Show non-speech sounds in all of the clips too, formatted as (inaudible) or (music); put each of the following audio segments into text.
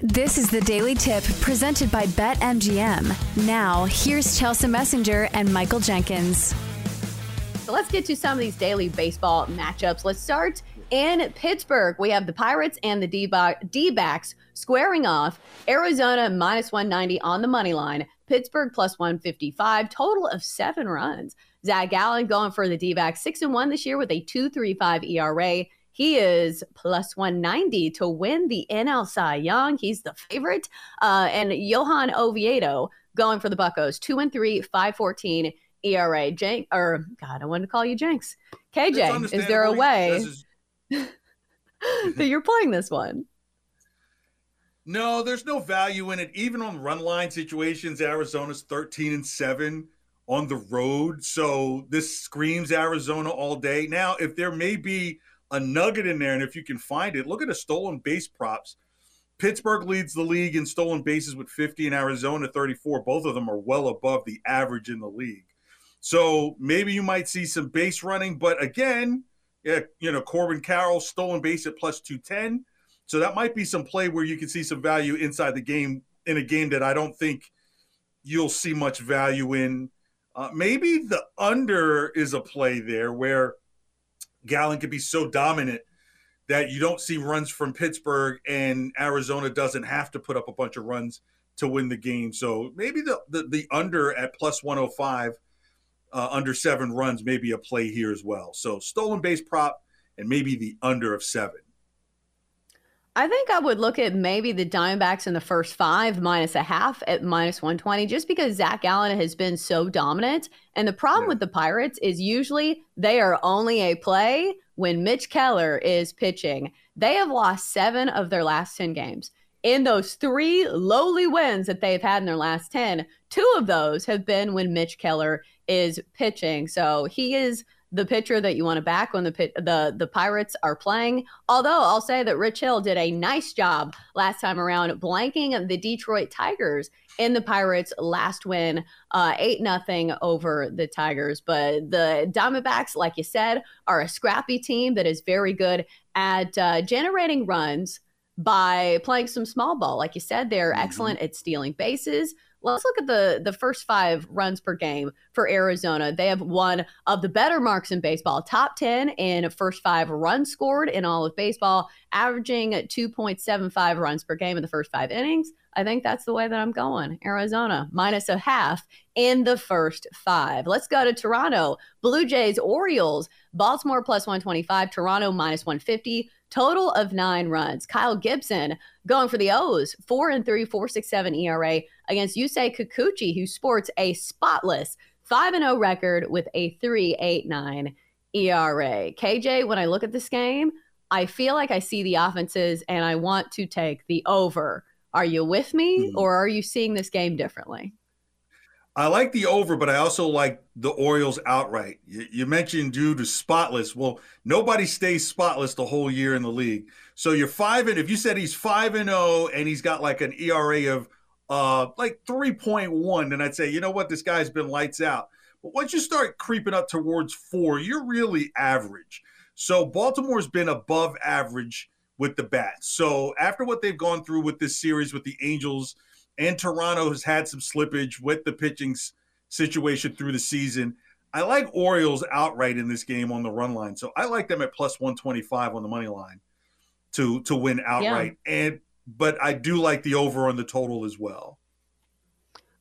This is the Daily Tip presented by BetMGM. Now, here's Chelsa Messinger and Michael Jenkins. So let's get to some of these daily baseball matchups. Let's start in Pittsburgh. We have the Pirates and the D backs squaring off. Arizona minus 190 on the money line. Pittsburgh plus 155, total of seven runs. Zac Gallen going for the D backs, 6 and 1 this year with a 2.35 ERA. He is plus 190 to win the NL Cy Young. He's the favorite. Uh, and Johan Oviedo going for the Buccos, 2 and 3, 514 ERA. Jank, or God, I wanted to call you Jenks. KJ, is there a way is... (laughs) that you're playing this one? No, there's no value in it. Even on run line situations, Arizona's 13 and 7 on the road. So this screams Arizona all day. Now, if there may be a nugget in there, and if you can find it, look at the stolen base props. Pittsburgh leads the league in stolen bases with 50 and Arizona 34. Both of them are well above the average in the league. So maybe you might see some base running, but again, yeah, you know, Corbin Carroll stolen base at plus 210. So that might be some play where you can see some value inside the game in a game that I don't think you'll see much value in. Uh, maybe the under is a play there where Gallen could be so dominant that you don't see runs from Pittsburgh and Arizona doesn't have to put up a bunch of runs to win the game. So maybe the the, the under at plus 105 uh, under seven runs may be a play here as well. So stolen base prop and maybe the under of seven. I think I would look at maybe the Diamondbacks in the first five minus a half at minus 120, just because Zac Gallen has been so dominant. And the problem yeah. with the Pirates is usually they are only a play when Mitch Keller is pitching. They have lost seven of their last 10 games. In those three lowly wins that they've had in their last 10, two of those have been when Mitch Keller is pitching. So he is the pitcher that you want to back when the the the Pirates are playing. Although I'll say that Rich Hill did a nice job last time around blanking the Detroit Tigers in the Pirates' last win, uh, eight nothing over the Tigers. But the Diamondbacks, like you said, are a scrappy team that is very good at uh, generating runs by playing some small ball. Like you said, they're mm-hmm. excellent at stealing bases. Let's look at the the first five runs per game for Arizona. They have one of the better marks in baseball, top 10 in first five runs scored in all of baseball, averaging 2.75 runs per game in the first five innings. I think that's the way that I'm going. Arizona minus a half in the first five. Let's go to Toronto. Blue Jays, Orioles, Baltimore plus 125, Toronto minus 150. Total of nine runs. Kyle Gibson going for the O's, four and three, four six seven ERA against Yusei Kikuchi, who sports a spotless five and zero oh record with a three eight nine ERA. KJ, when I look at this game, I feel like I see the offenses and I want to take the over. Are you with me, mm-hmm. or are you seeing this game differently? I like the over, but I also like the Orioles outright. You, you, mentioned due to spotless. Well, nobody stays spotless the whole year in the league. So you're five and if you said he's five and zero oh and he's got like an ERA of uh like three point one, then I'd say you know what this guy's been lights out. But once you start creeping up towards four, you're really average. So Baltimore's been above average with the bats. So after what they've gone through with this series with the Angels and Toronto has had some slippage with the pitching situation through the season. I like Orioles outright in this game on the run line, so I like them at plus one twenty five on the money line to to win outright. Yeah. And but I do like the over on the total as well.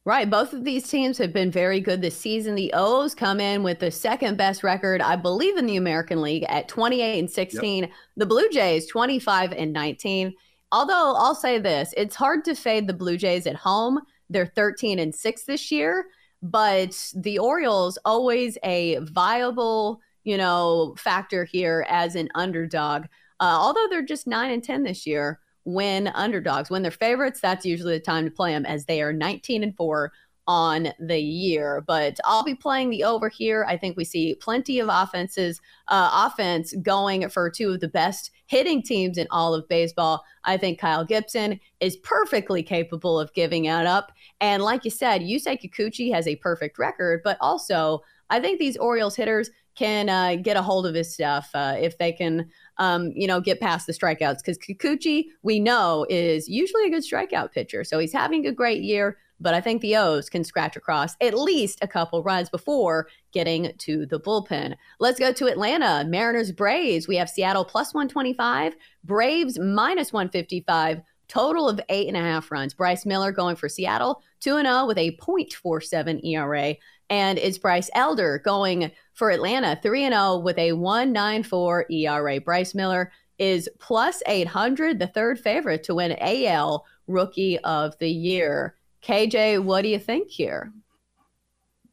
Right. Both of these teams have been very good this season. The O's come in with the second best record, I believe, in the American League at 28 and 16. Yep. The Blue Jays, 25 and 19. Although I'll say this, it's hard to fade the Blue Jays at home. They're 13 and 6 this year, but the Orioles always a viable, you know, factor here as an underdog. Uh, although they're just 9 and 10 this year, when underdogs, when they're favorites, that's usually the time to play them as they are 19 and 4 on the year. But I'll be playing the over here. I think we see plenty of offenses, uh, offense going for two of the best hitting teams in all of baseball. I think Kyle Gibson is perfectly capable of giving it up. And like you said, Yusei Kikuchi has a perfect record, but also I think these Orioles hitters can uh, get a hold of his stuff uh, if they can, um, you know, get past the strikeouts. Because Kikuchi, we know, is usually a good strikeout pitcher. So he's having a great year, but I think the O's can scratch across at least a couple runs before getting to the bullpen. Let's go to Atlanta. Mariners Braves. We have Seattle plus 125, Braves minus 155. Total of eight and a half runs. Bryce Miller going for Seattle, 2 0 with a 0.47 ERA. And it's Bryce Elder going for Atlanta, 3 0 with a 194 ERA. Bryce Miller is plus 800, the third favorite to win AL Rookie of the Year. KJ, what do you think here?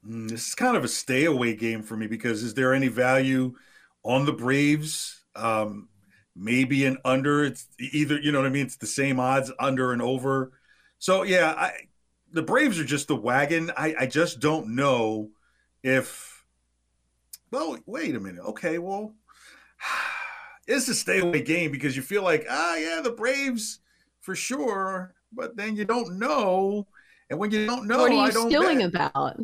Mm, this is kind of a stay away game for me because is there any value on the Braves? Um, maybe an under. It's either, you know what I mean? It's the same odds under and over. So, yeah, I, the Braves are just the wagon. I, I just don't know if. Well, wait a minute. Okay, well, (sighs) it's a stay away game because you feel like, ah, yeah, the Braves for sure, but then you don't know, and when you don't know, what are you stewing bet. about?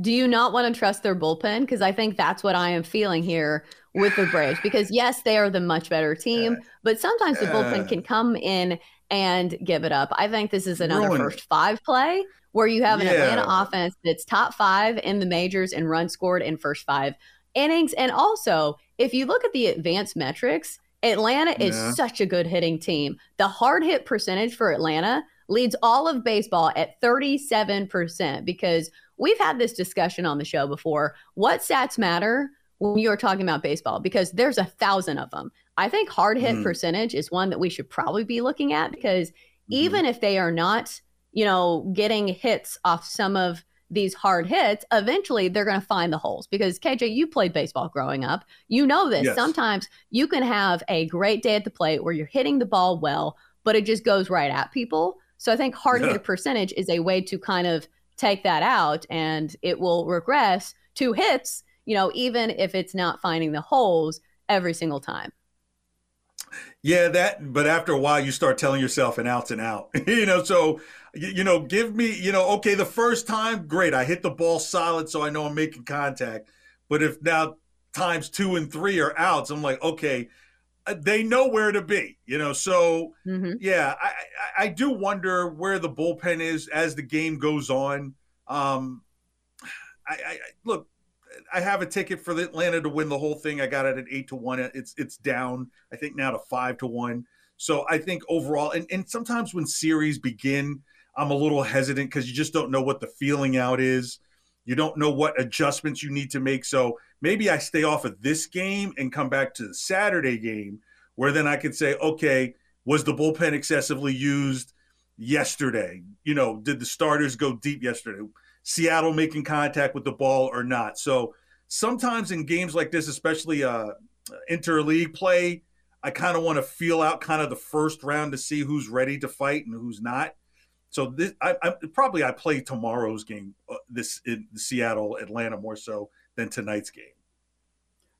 Do you not want to trust their bullpen? Because I think that's what I am feeling here with the Braves. Because yes, they are the much better team, but sometimes the bullpen can come in and give it up. I think this is another Ruin first five play where you have an yeah. Atlanta offense that's top five in the majors and run scored in first five innings. And also, if you look at the advanced metrics, Atlanta is yeah. such a good hitting team. The hard hit percentage for Atlanta leads all of baseball at 37% because we've had this discussion on the show before. What stats matter when you're talking about baseball? Because there's a thousand of them. I think hard hit mm. percentage is one that we should probably be looking at because mm-hmm. even if they are not, you know, getting hits off some of these hard hits, eventually they're going to find the holes because KJ, you played baseball growing up. You know this. Yes. Sometimes you can have a great day at the plate where you're hitting the ball well, but it just goes right at people. So I think hard hit percentage is a way to kind of take that out and it will regress to hits, you know, even if it's not finding the holes every single time. Yeah, that. But after a while, you start telling yourself an out's an out. (laughs) you know, so you know, give me, you know, okay, the first time, great, I hit the ball solid, so I know I'm making contact. But if now times two and three are outs, I'm like, okay, they know where to be, you know. So mm-hmm. yeah, I, I, I do wonder where the bullpen is as the game goes on. Um, I, I look, I have a ticket for the Atlanta to win the whole thing. I got it at eight to one. It's it's down, I think now to five to one. So I think overall, and, and sometimes when series begin, I'm a little hesitant because you just don't know what the feeling out is. You don't know what adjustments you need to make. So maybe I stay off of this game and come back to the Saturday game where then I can say, okay, was the bullpen excessively used yesterday? You know, did the starters go deep yesterday? Seattle making contact with the ball or not. So sometimes in games like this, especially uh, interleague play, I kind of want to feel out kind of the first round to see who's ready to fight and who's not. So this, I, I probably I play tomorrow's game, uh, this in Seattle, Atlanta more so than tonight's game.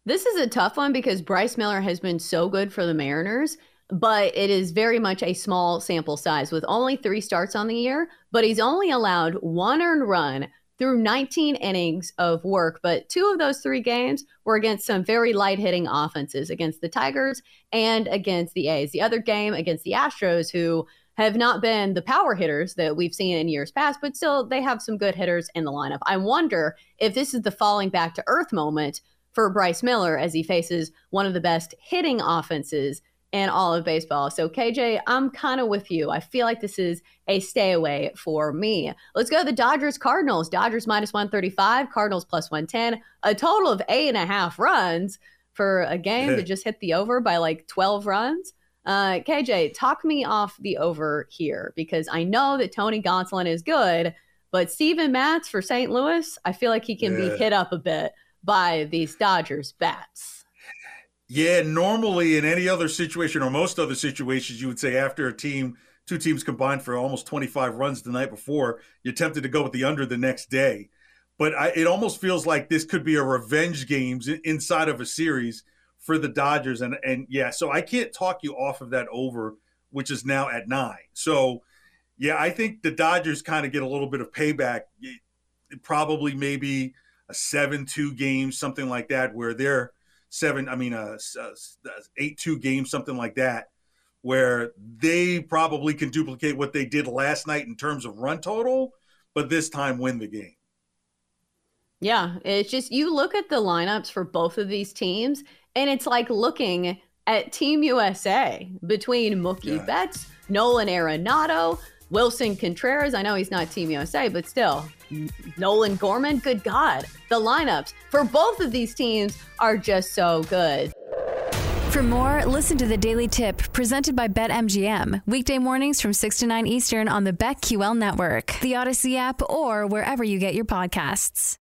This is a tough one because Bryce Miller has been so good for the Mariners but it is very much a small sample size with only three starts on the year. But he's only allowed one earned run through 19 innings of work. But two of those three games were against some very light hitting offenses against the Tigers and against the A's. The other game against the Astros, who have not been the power hitters that we've seen in years past, but still they have some good hitters in the lineup. I wonder if this is the falling back to earth moment for Bryce Miller as he faces one of the best hitting offenses in all of baseball. So, KJ, I'm kind of with you. I feel like this is a stay away for me. Let's go to the Dodgers Cardinals. Dodgers minus 135, Cardinals plus 110, a total of eight and a half runs for a game that just hit the over by like 12 runs. Uh, KJ, talk me off the over here because I know that Tony Gonsolin is good, but Steven Matz for St. Louis, I feel like he can yeah. be hit up a bit by these Dodgers bats. Yeah, normally in any other situation or most other situations, you would say after a team, two teams combined for almost 25 runs the night before, you're tempted to go with the under the next day. But I, it almost feels like this could be a revenge games inside of a series for the Dodgers. And and yeah, so I can't talk you off of that over, which is now at nine. So yeah, I think the Dodgers kind of get a little bit of payback. Probably maybe a seven-two game, something like that, where they're seven. I mean, a, a eight-two game, something like that, where they probably can duplicate what they did last night in terms of run total, but this time win the game. Yeah, it's just you look at the lineups for both of these teams, and it's like looking at Team USA between Mookie yeah. Betts, Nolan Arenado, Willson Contreras. I know he's not Team USA, but still, Nolan Gorman. Good God, the lineups for both of these teams are just so good. For more, listen to the Daily Tip presented by BetMGM. Weekday mornings from 6 to 9 Eastern on the BetQL network, the Audacy app, or wherever you get your podcasts.